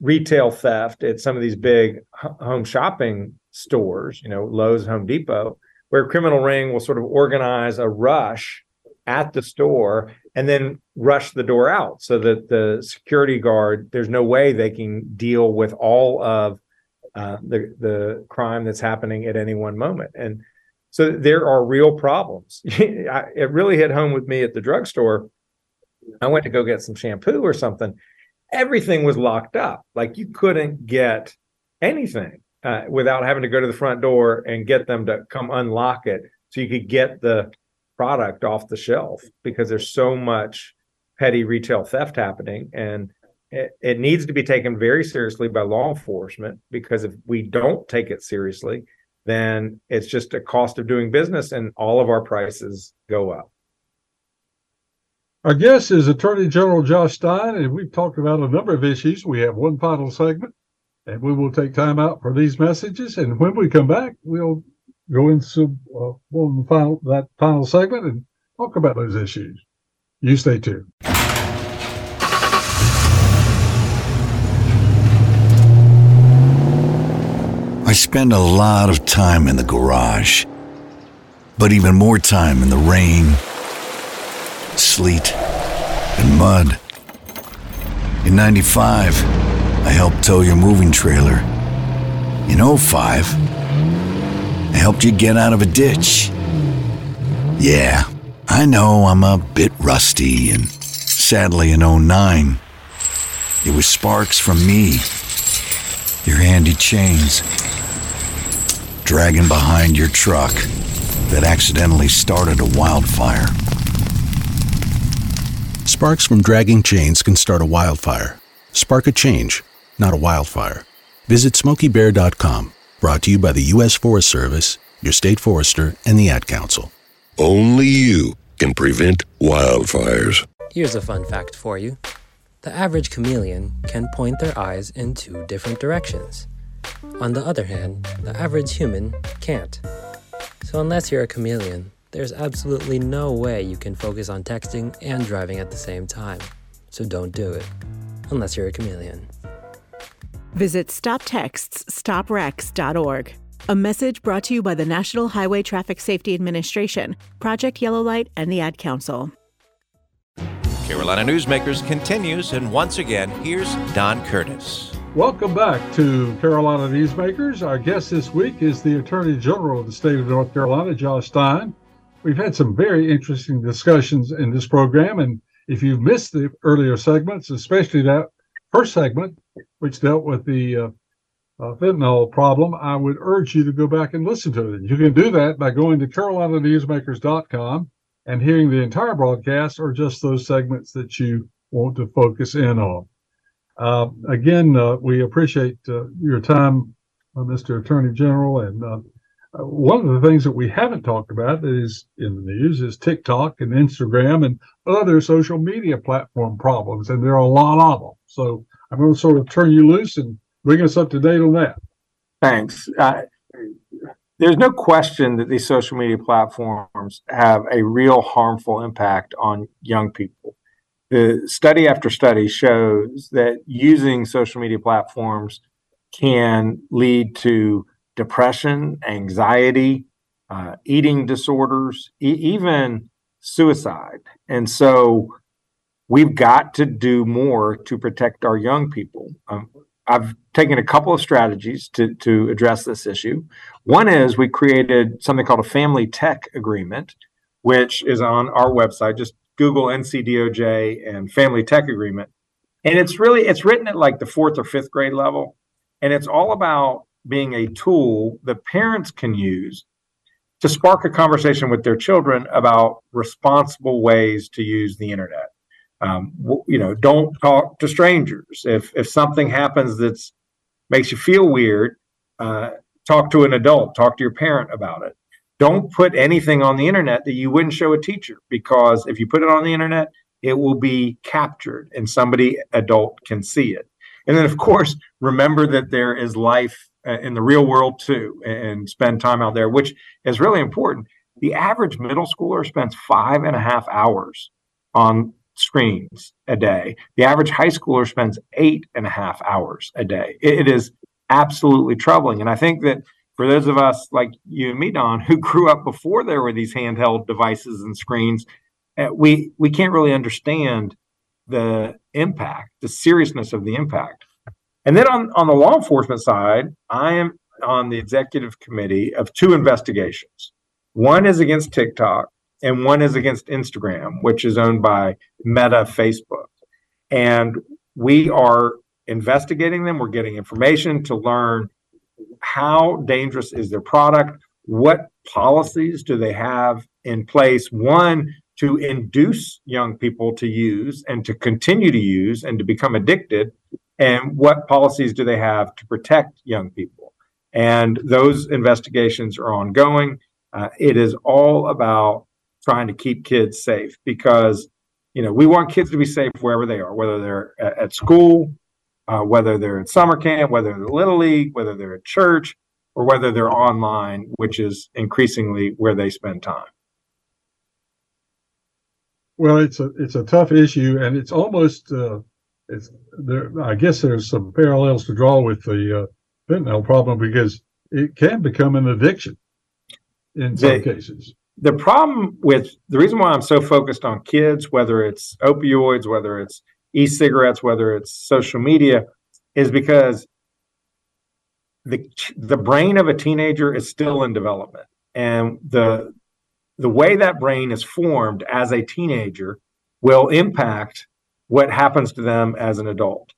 retail theft at some of these big home shopping stores, you know, Lowe's, Home Depot, where a criminal ring will sort of organize a rush at the store and then rush the door out so that the security guard there's no way they can deal with all of uh, the the crime that's happening at any one moment. And so there are real problems. it really hit home with me at the drugstore. I went to go get some shampoo or something. Everything was locked up. Like you couldn't get anything uh, without having to go to the front door and get them to come unlock it so you could get the product off the shelf because there's so much petty retail theft happening. And it, it needs to be taken very seriously by law enforcement because if we don't take it seriously, then it's just a cost of doing business and all of our prices go up. Our guest is Attorney General Josh Stein, and we've talked about a number of issues. We have one final segment, and we will take time out for these messages. And when we come back, we'll go into uh, one final that final segment and talk about those issues. You stay tuned. I spend a lot of time in the garage, but even more time in the rain sleet, and mud. In 95, I helped tow your moving trailer. In 05, I helped you get out of a ditch. Yeah, I know I'm a bit rusty, and sadly in 09, it was sparks from me, your handy chains, dragging behind your truck that accidentally started a wildfire. Sparks from dragging chains can start a wildfire. Spark a change, not a wildfire. Visit smokeybear.com, brought to you by the U.S. Forest Service, your state forester, and the Ad Council. Only you can prevent wildfires. Here's a fun fact for you the average chameleon can point their eyes in two different directions. On the other hand, the average human can't. So, unless you're a chameleon, there's absolutely no way you can focus on texting and driving at the same time. So, don't do it. Unless you're a chameleon. Visit StopTextsStopWrecks.org. A message brought to you by the National Highway Traffic Safety Administration, Project Yellow Light, and the Ad Council. Carolina Newsmakers continues, and once again, here's Don Curtis. Welcome back to Carolina Newsmakers. Our guest this week is the Attorney General of the state of North Carolina, Josh Stein. We've had some very interesting discussions in this program, and if you've missed the earlier segments, especially that first segment, which dealt with the uh, uh, fentanyl problem, I would urge you to go back and listen to it. You can do that by going to carolinanewsmakers.com and hearing the entire broadcast or just those segments that you want to focus in on. Uh, again, uh, we appreciate uh, your time, uh, Mr. Attorney General. And uh, one of the things that we haven't talked about that is in the news is TikTok and Instagram and other social media platform problems, and there are a lot of them. So I'm going to sort of turn you loose and bring us up to date on that. Thanks. Uh, there's no question that these social media platforms have a real harmful impact on young people. The study after study shows that using social media platforms can lead to depression, anxiety, uh, eating disorders, e- even suicide. And so we've got to do more to protect our young people. Um, I've taken a couple of strategies to, to address this issue. One is we created something called a family tech agreement, which is on our website. Just Google NCDOJ and family tech agreement. And it's really it's written at like the fourth or fifth grade level. And it's all about being a tool that parents can use to spark a conversation with their children about responsible ways to use the internet. Um, you know, don't talk to strangers. If if something happens that's makes you feel weird, uh, talk to an adult. Talk to your parent about it. Don't put anything on the internet that you wouldn't show a teacher because if you put it on the internet, it will be captured and somebody adult can see it. And then, of course, remember that there is life in the real world too, and spend time out there, which is really important. The average middle schooler spends five and a half hours on screens a day. The average high schooler spends eight and a half hours a day. it, is absolutely troubling. And I think that for those of us like you and me, Don, who grew up before there were these handheld devices and screens, uh, we we can't really understand the impact, the seriousness of the impact. And then on, on the law enforcement side, I am on the executive committee of two investigations. One is against TikTok, and one is against Instagram, which is owned by Meta Facebook. And we are investigating them. We're getting information to learn how dangerous is their product, what policies do they have in place, one, to induce young people to use and to continue to use and to become addicted, and what policies do they have to protect young people. And those investigations are ongoing. Uh, it is all about trying to keep kids safe because you know we want kids to be safe wherever they are whether they're at, at school uh, whether they're at summer camp whether they're little league whether they're at church or whether they're online which is increasingly where they spend time well it's a it's a tough issue and it's almost uh, there i guess there's some parallels to draw with the uh, fentanyl problem because it can become an addiction in some The- cases. the problem with the reason why I'm so focused on kids, whether it's opioids, whether it's e-cigarettes, whether it's social media, is because the the brain of a teenager is still in development, and the the way that brain is formed as a teenager will impact what happens to them as an adult.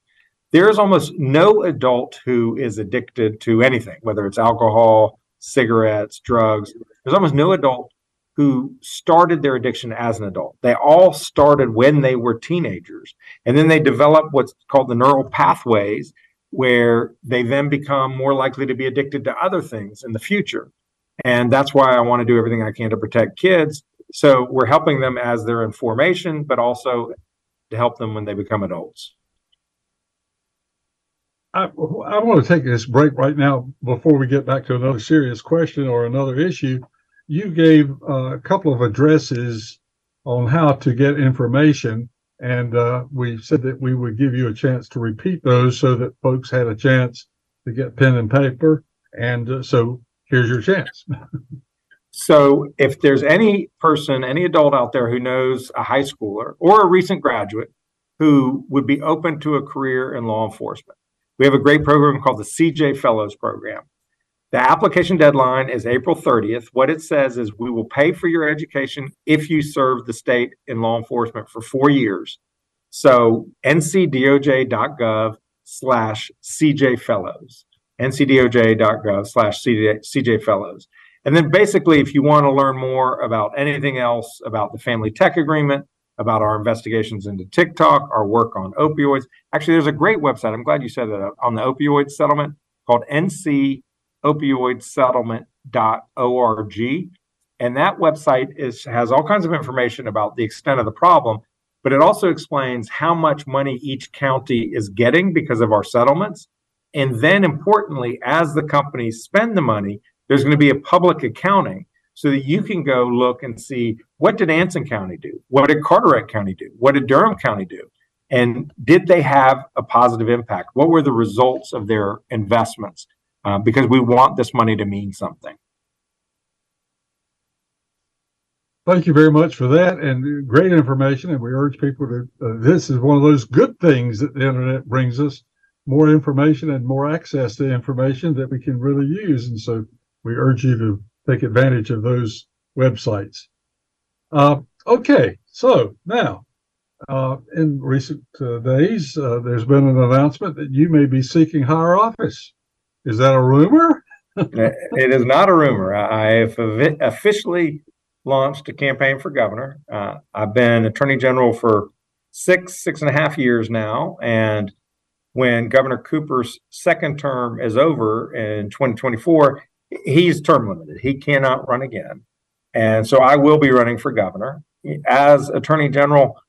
There is almost no adult who is addicted to anything, whether it's alcohol, cigarettes, drugs. There's almost no adult who started their addiction as an adult. They all started when they were teenagers. And then they develop what's called the neural pathways, where they then become more likely to be addicted to other things in the future. And that's why I want to do everything I can to protect kids. So we're helping them as they're in formation, but also to help them when they become adults. I, I want to take this break right now before we get back to another serious question or another issue. You gave a couple of addresses on how to get information, and uh, we said that we would give you a chance to repeat those so that folks had a chance to get pen and paper. And uh, so here's your chance. So if there's any person, any adult out there who knows a high schooler or a recent graduate who would be open to a career in law enforcement, we have a great program called the CJ Fellows Program. The application deadline is April 30th. What it says is we will pay for your education if you serve the state in law enforcement for four years. So ncdoj.gov slash CJ Fellows, ncdoj.gov slash CJ Fellows. And then basically, if you want to learn more about anything else about the family tech agreement, about our investigations into TikTok, our work on opioids, actually, there's a great website. I'm glad you said that uh, on the opioid settlement called ncopioidsettlement.org. And that website is has all kinds of information about the extent of the problem, but it also explains how much money each county is getting because of our settlements. And then importantly, as the companies spend the money, there's going to be a public accounting so that you can go look and see what did Anson County do? What did Carteret County do? What did Durham County do? And did they have a positive impact? What were the results of their investments? Uh, because we want this money to mean something. Thank you very much for that and great information. And we urge people to, uh, this is one of those good things that the internet brings us more information and more access to information that we can really use. And so we urge you to take advantage of those websites. Uh, okay, so now uh, in recent uh, days, uh, there's been an announcement that you may be seeking higher office. Is that a rumor? it is not a rumor. I have officially launched a campaign for governor. Uh, I've been attorney general for six, six and a half years now. And when Governor Cooper's second term is over in 2024, he's term limited. He cannot run again. And so I will be running for governor. As attorney general,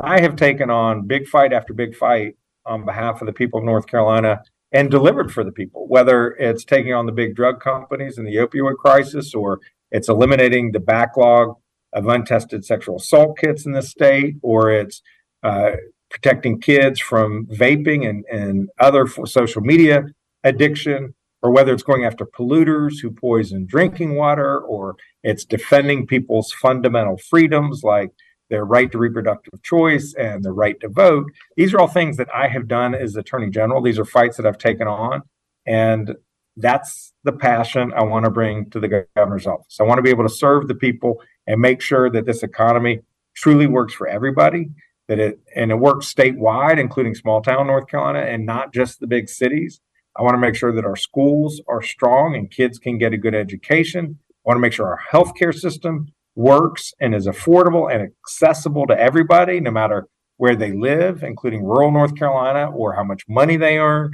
I have taken on big fight after big fight on behalf of the people of North Carolina and delivered for the people, whether it's taking on the big drug companies and the opioid crisis or it's eliminating the backlog of untested sexual assault kits in the state, or it's uh, protecting kids from vaping and, and other social media addiction, or whether it's going after polluters who poison drinking water, or it's defending people's fundamental freedoms like their right to reproductive choice and the right to vote. These are all things that I have done as Attorney General. These are fights that I've taken on. And that's the passion I want to bring to the governor's office. I want to be able to serve the people and make sure that this economy truly works for everybody, that it and it works statewide, including small town North Carolina, and not just the big cities. I want to make sure that our schools are strong and kids can get a good education. I want to make sure our healthcare system works and is affordable and accessible to everybody, no matter where they live, including rural North Carolina or how much money they earn.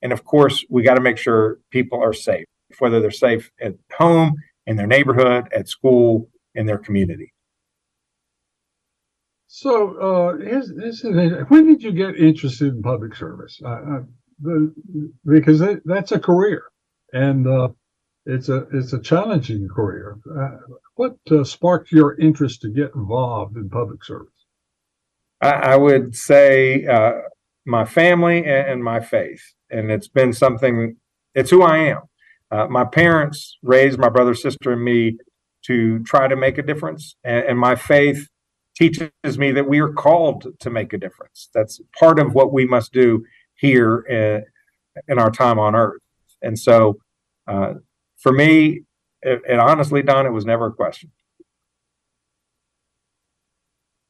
And of course, we got to make sure people are safe, whether they're safe at home, in their neighborhood, at school, in their community. So, uh, is, is when did you get interested in public service? The, because that's a career, and uh, it's a it's a challenging career. Uh, what uh, sparked your interest to get involved in public service? I, I would say my family and, and my faith, and it's been something. It's who I am. Uh, my parents raised my brother, sister, and me to try to make a difference, and, and my faith teaches me that we are called to make a difference. That's part of what we must do here in, in our time on earth. And so, uh, for me, and honestly, Don, it was never a question.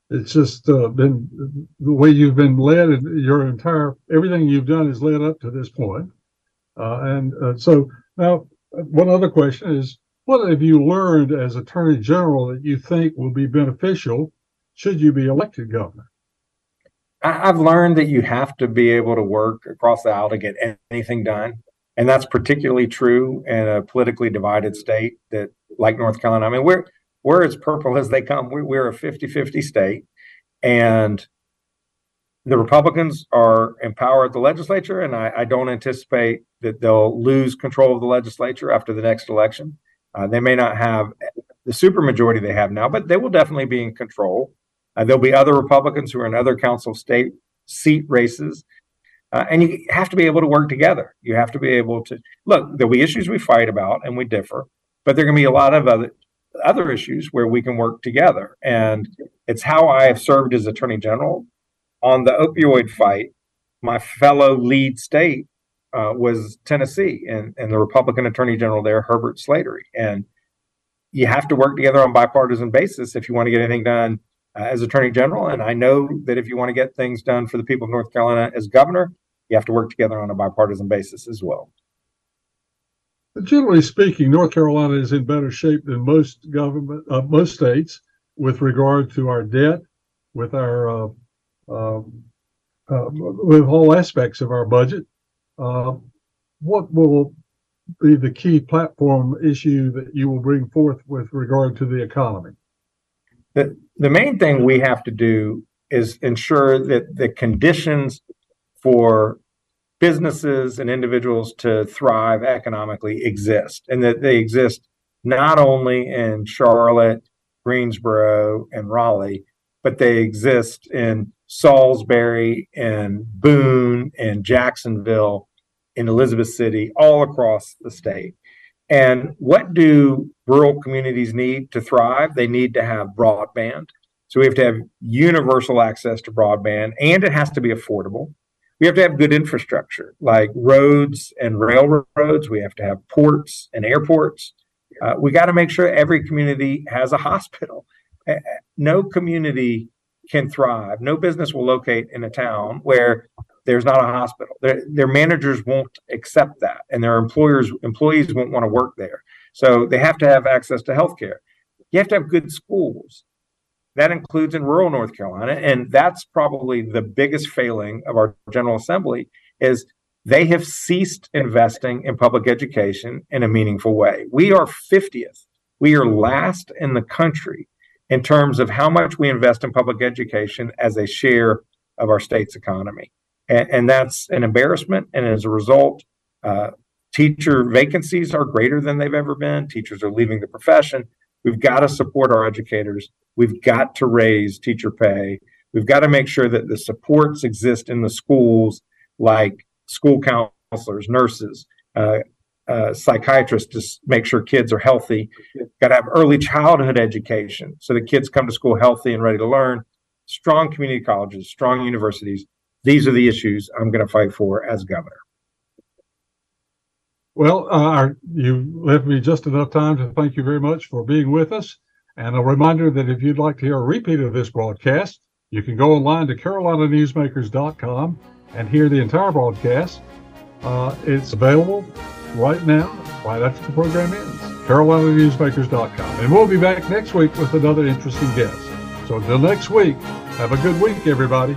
It's just uh, been the way you've been led, and your entire everything you've done has led up to this point. Uh, and uh, so now, one other question is: What have you learned as Attorney General that you think will be beneficial should you be elected governor? I've learned that you have to be able to work across the aisle to get anything done. And that's particularly true in a politically divided state that like North Carolina. I mean, we're we're as purple as they come. We're, we're a 50-50 state. And the Republicans are in power at the legislature, and I, I, don't anticipate that they'll lose control of the legislature after the next election. Uh, they may not have the supermajority they have now, but they will definitely be in control. Uh, there'll be other Republicans who are in other council state seat races. Uh, and you have to be able to work together. You have to be able to look. There'll be issues we fight about and we differ, but there are going to be a lot of other other issues where we can work together. And it's how I have served as Attorney General on the opioid fight. My fellow lead state uh, was Tennessee, and and the Republican Attorney General there, Herbert Slatery, and you have to work together on bipartisan basis if you want to get anything done uh, as Attorney General. And I know that if you want to get things done for the people of North Carolina as governor, you have to work together on a bipartisan basis as well. Generally speaking, North Carolina is in better shape than most government, uh, most states, with regard to our debt, with our uh, um, uh, with all aspects of our budget. Uh, what will be the key platform issue that you will bring forth with regard to the economy? The, the main thing we have to do is ensure that the conditions for businesses and individuals to thrive economically exist and that they exist not only in Charlotte, Greensboro, and Raleigh, but they exist in Salisbury and Boone and Jacksonville, in Elizabeth City, all across the state. And what do rural communities need to thrive? They need to have broadband. So we have to have universal access to broadband, and it has to be affordable. We have to have good infrastructure like roads and railroads. We have to have ports and airports. Uh, we got to make sure every community has a hospital. No community can thrive. No business will locate in a town where there's not a hospital. Their, their managers won't accept that, and their employers employees won't want to work there. So they have to have access to health care. You have to have good schools. That includes in rural North Carolina, and that's probably the biggest failing of our General Assembly is they have ceased investing in public education in a meaningful way. We are 50th. We are last in the country in terms of how much we invest in public education as a share of our state's economy and, and that's an embarrassment. And as a result, uh, teacher vacancies are greater than they've ever been. Teachers are leaving the profession. We've got to support our educators. We've got to raise teacher pay. We've got to make sure that the supports exist in the schools, like school counselors, nurses, uh, uh, psychiatrists, to make sure kids are healthy. Got to have early childhood education so that kids come to school healthy and ready to learn. Strong community colleges, strong universities, these are the issues I'm going to fight for as governor. Well, uh, you left me just enough time to thank you very much for being with us. And a reminder that if you'd like to hear a repeat of this broadcast, you can go online to carolinanewsmakers.com and hear the entire broadcast. Uh, it's available right now, right after the program ends. carolinanewsmakers.com. And we'll be back next week with another interesting guest. So until next week, have a good week, everybody.